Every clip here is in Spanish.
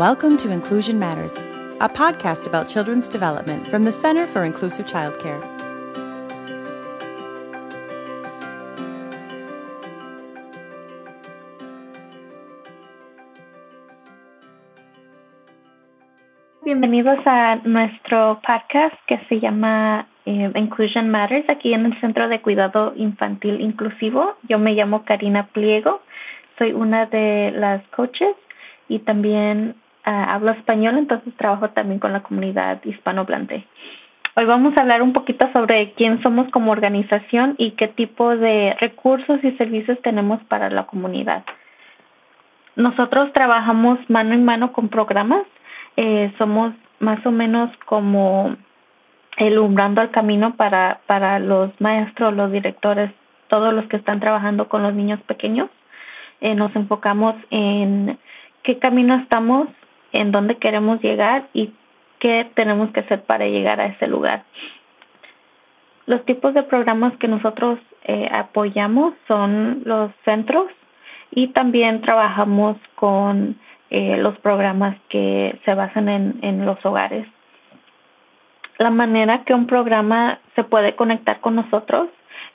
Welcome to Inclusion Matters, a podcast about children's development from the Center for Inclusive Childcare. Bienvenidos a nuestro podcast que se llama eh, Inclusion Matters aquí en el Centro de Cuidado Infantil Inclusivo. Yo me llamo Karina Pliego, soy una de las coaches y también ah, hablo español, entonces trabajo también con la comunidad hispanohablante. Hoy vamos a hablar un poquito sobre quién somos como organización y qué tipo de recursos y servicios tenemos para la comunidad. Nosotros trabajamos mano en mano con programas, eh, somos más o menos como ilumbrando el camino para, para los maestros, los directores, todos los que están trabajando con los niños pequeños. Eh, nos enfocamos en qué camino estamos, en dónde queremos llegar y qué tenemos que hacer para llegar a ese lugar. Los tipos de programas que nosotros eh, apoyamos son los centros y también trabajamos con eh, los programas que se basan en, en los hogares. La manera que un programa se puede conectar con nosotros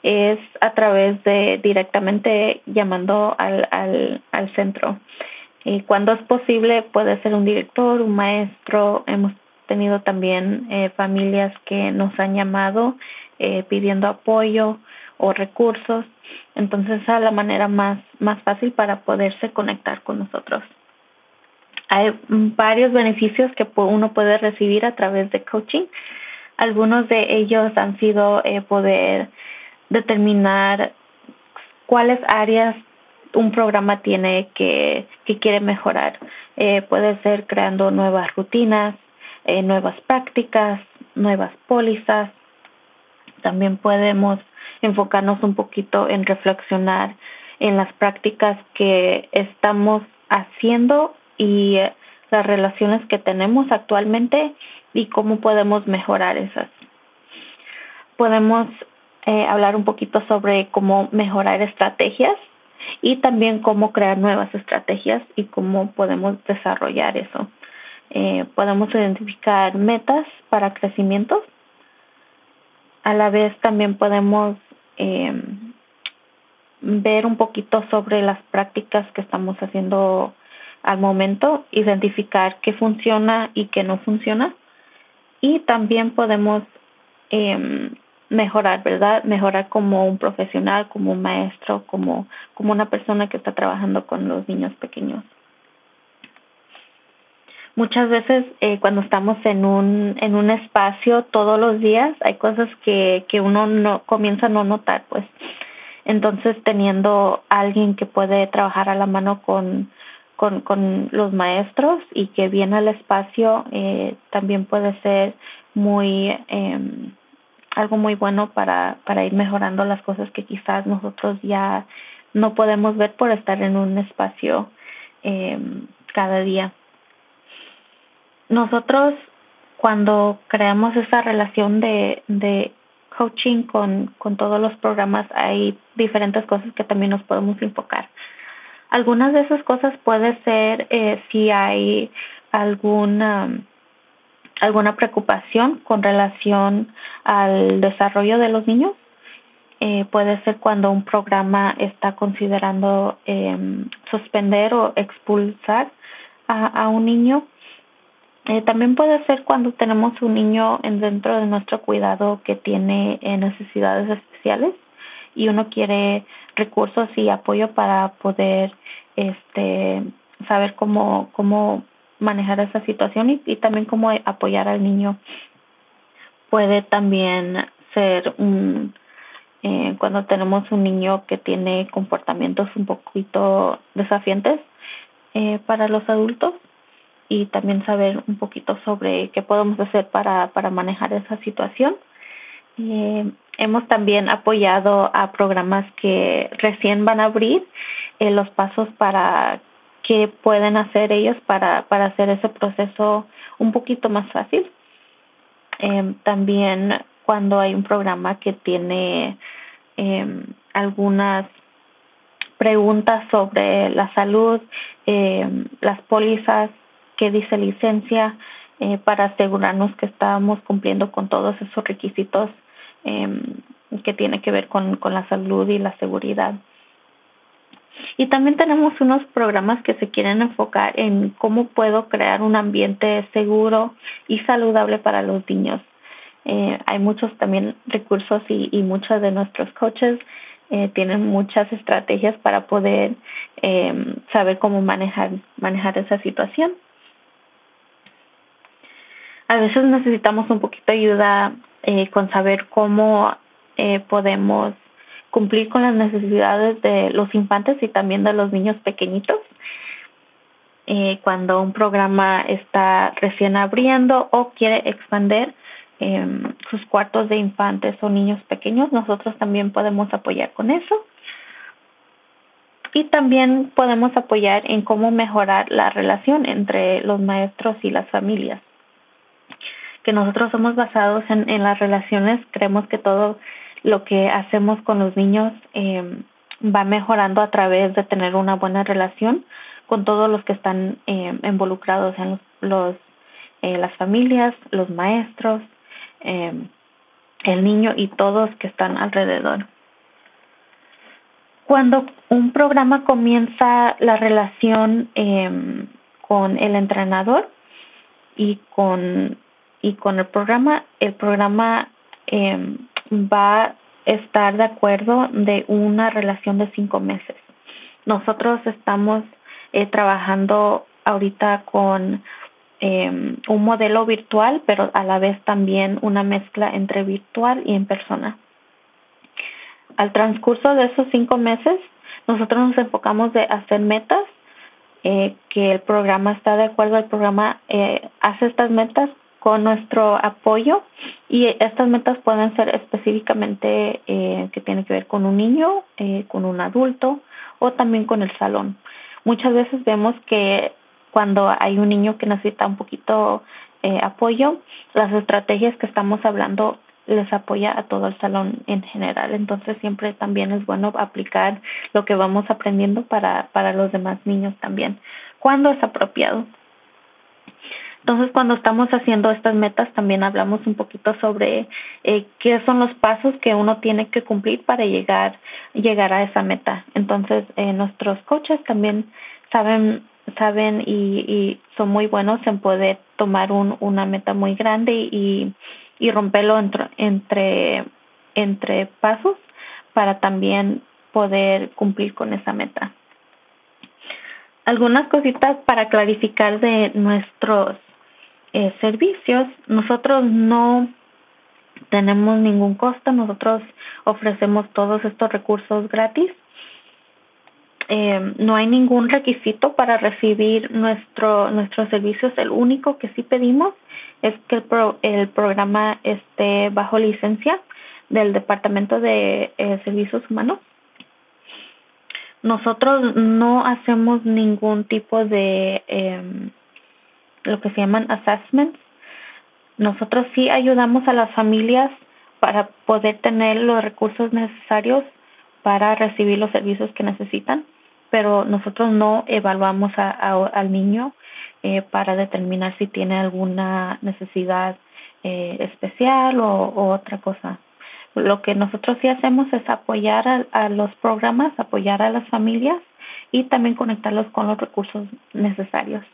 es a través de directamente llamando al, al, al centro. Y cuando es posible puede ser un director, un maestro. Hemos tenido también eh, familias que nos han llamado eh, pidiendo apoyo o recursos. Entonces, esa es la manera más, más fácil para poderse conectar con nosotros. Hay varios beneficios que uno puede recibir a través de coaching. Algunos de ellos han sido eh, poder determinar cuáles áreas un programa tiene que, que quiere mejorar. Eh, puede ser creando nuevas rutinas, eh, nuevas prácticas, nuevas pólizas. También podemos enfocarnos un poquito en reflexionar en las prácticas que estamos haciendo y eh, las relaciones que tenemos actualmente y cómo podemos mejorar esas. Podemos hablar un poquito sobre cómo mejorar estrategias y también cómo crear nuevas estrategias y cómo podemos desarrollar eso. Eh, podemos identificar metas para crecimiento. A la vez también podemos eh, ver un poquito sobre las prácticas que estamos haciendo al momento, identificar qué funciona y qué no funciona. Y también podemos eh, mejorar, ¿verdad? Mejorar como un profesional, como un maestro, como, como una persona que está trabajando con los niños pequeños. Muchas veces eh, cuando estamos en un, en un espacio todos los días hay cosas que, que uno no comienza a no notar, pues. Entonces teniendo alguien que puede trabajar a la mano con, con, con los maestros y que viene al espacio eh, también puede ser muy eh, algo muy bueno para, para ir mejorando las cosas que quizás nosotros ya no podemos ver por estar en un espacio eh, cada día. Nosotros cuando creamos esa relación de, de coaching con, con todos los programas hay diferentes cosas que también nos podemos enfocar. Algunas de esas cosas puede ser eh, si hay alguna alguna preocupación con relación al desarrollo de los niños. Eh, puede ser cuando un programa está considerando eh, suspender o expulsar a, a un niño. Eh, también puede ser cuando tenemos un niño en dentro de nuestro cuidado que tiene eh, necesidades especiales y uno quiere recursos y apoyo para poder este saber cómo cómo manejar esa situación y, también cómo apoyar al niño puede también ser un eh, cuando tenemos un niño que tiene comportamientos un poquito desafiantes eh, para los adultos y también saber un poquito sobre qué podemos hacer para, para manejar esa situación. Eh, hemos también apoyado a programas que recién van a abrir los pasos para qué pueden hacer ellos para, para hacer ese proceso un poquito más fácil. Eh, también cuando hay un programa que tiene eh, algunas preguntas sobre la salud, eh, las pólizas qué dice licencia eh, para asegurarnos que estamos cumpliendo con todos esos requisitos que tiene que ver con, con la salud y la seguridad. Y también tenemos unos programas que se quieren enfocar en cómo puedo crear un ambiente seguro y saludable para los niños. Eh, hay muchos también recursos y, y muchos de nuestros coaches eh, tienen muchas estrategias para poder eh, saber cómo manejar, manejar esa situación. A veces necesitamos un poquito de ayuda eh, con saber cómo podemos cumplir con las necesidades de los infantes y también de los niños pequeñitos. Eh, cuando un programa está recién abriendo o quiere expandir eh, sus cuartos de infantes o niños pequeños, nosotros también podemos apoyar con eso. Y también podemos apoyar en cómo mejorar la relación entre los maestros y las familias. Que nosotros somos basados en, en las relaciones, creemos que todo lo que hacemos con los niños eh, va mejorando a través de tener una buena relación con todos los que están eh, involucrados en los, los eh, las familias, los maestros, eh, el niño y todos que están alrededor. Cuando un programa comienza la relación con el entrenador y con y con el programa, el programa eh, va a estar de acuerdo de una relación de cinco meses. Nosotros estamos eh, trabajando ahorita con eh, un modelo virtual, pero a la vez también una mezcla entre virtual y en persona. Al transcurso de esos cinco meses, nosotros nos enfocamos de hacer metas, eh, que el programa está de acuerdo, el programa eh, hace estas metas con nuestro apoyo y estas metas pueden ser específicamente eh, que tienen que ver con un niño, eh, con un adulto o también con el salón. Muchas veces vemos que cuando hay un niño que necesita un poquito eh, apoyo, las estrategias que estamos hablando les apoya a todo el salón en general. Entonces siempre también es bueno aplicar lo que vamos aprendiendo para, para los demás niños también, cuando es apropiado. Entonces, cuando estamos haciendo estas metas, también hablamos un poquito sobre eh, qué son los pasos que uno tiene que cumplir para llegar, llegar a esa meta. Entonces, eh, nuestros coaches también saben saben y, y son muy buenos en poder tomar un, una meta muy grande y, y romperlo entre, entre, entre pasos para también poder cumplir con esa meta. Algunas cositas para clarificar de nuestros eh, servicios, nosotros no tenemos ningún costo, nosotros ofrecemos todos estos recursos gratis. Eh, no hay ningún requisito para recibir nuestro nuestros servicios. El único que sí pedimos es que el, pro, el programa esté bajo licencia del Departamento de eh, Servicios Humanos. Nosotros no hacemos ningún tipo de eh, lo que se llaman assessments. Nosotros sí ayudamos a las familias para poder tener los recursos necesarios para recibir los servicios que necesitan, pero nosotros no evaluamos a, al niño eh, para determinar si tiene alguna necesidad eh, especial o, otra cosa. Lo que nosotros sí hacemos es apoyar a los programas, apoyar a las familias y también conectarlos con los recursos necesarios.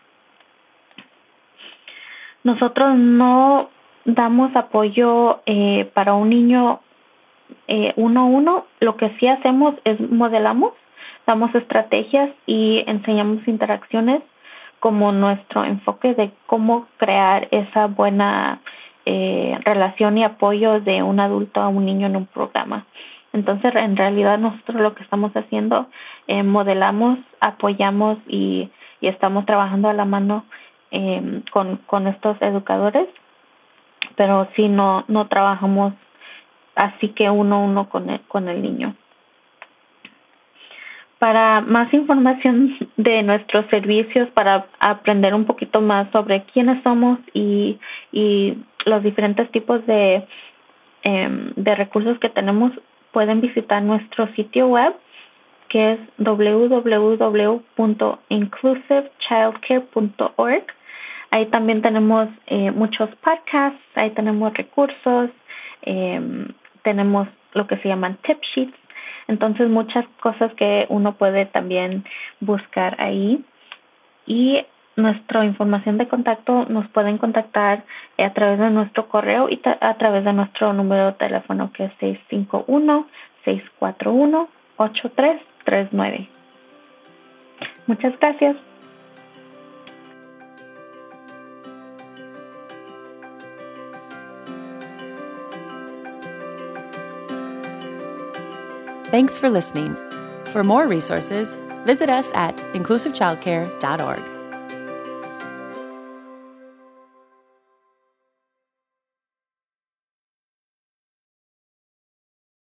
Nosotros no damos apoyo eh, para un niño eh, uno a uno. Lo que sí hacemos es modelamos, damos estrategias y enseñamos interacciones como nuestro enfoque de cómo crear esa buena eh, relación y apoyo de un adulto a un niño en un programa. Entonces, en realidad nosotros lo que estamos haciendo, eh, modelamos, apoyamos y, y estamos trabajando a la mano eh, con, con estos educadores, pero sí no, no trabajamos así que uno a uno con el, con el niño. Para más información de nuestros servicios, para aprender un poquito más sobre quiénes somos y, y los diferentes tipos de, eh, de recursos que tenemos, pueden visitar nuestro sitio web que es www.inclusivechildcare.org Ahí también tenemos eh, muchos podcasts, ahí tenemos recursos, em, tenemos lo que se llaman tip sheets, entonces muchas cosas que uno puede también buscar ahí. Y nuestra información de contacto nos pueden contactar a través de nuestro correo y a través de nuestro número de teléfono que es 651-641-8339. Muchas gracias. Thanks for listening. For more resources, visit us at inclusivechildcare.org.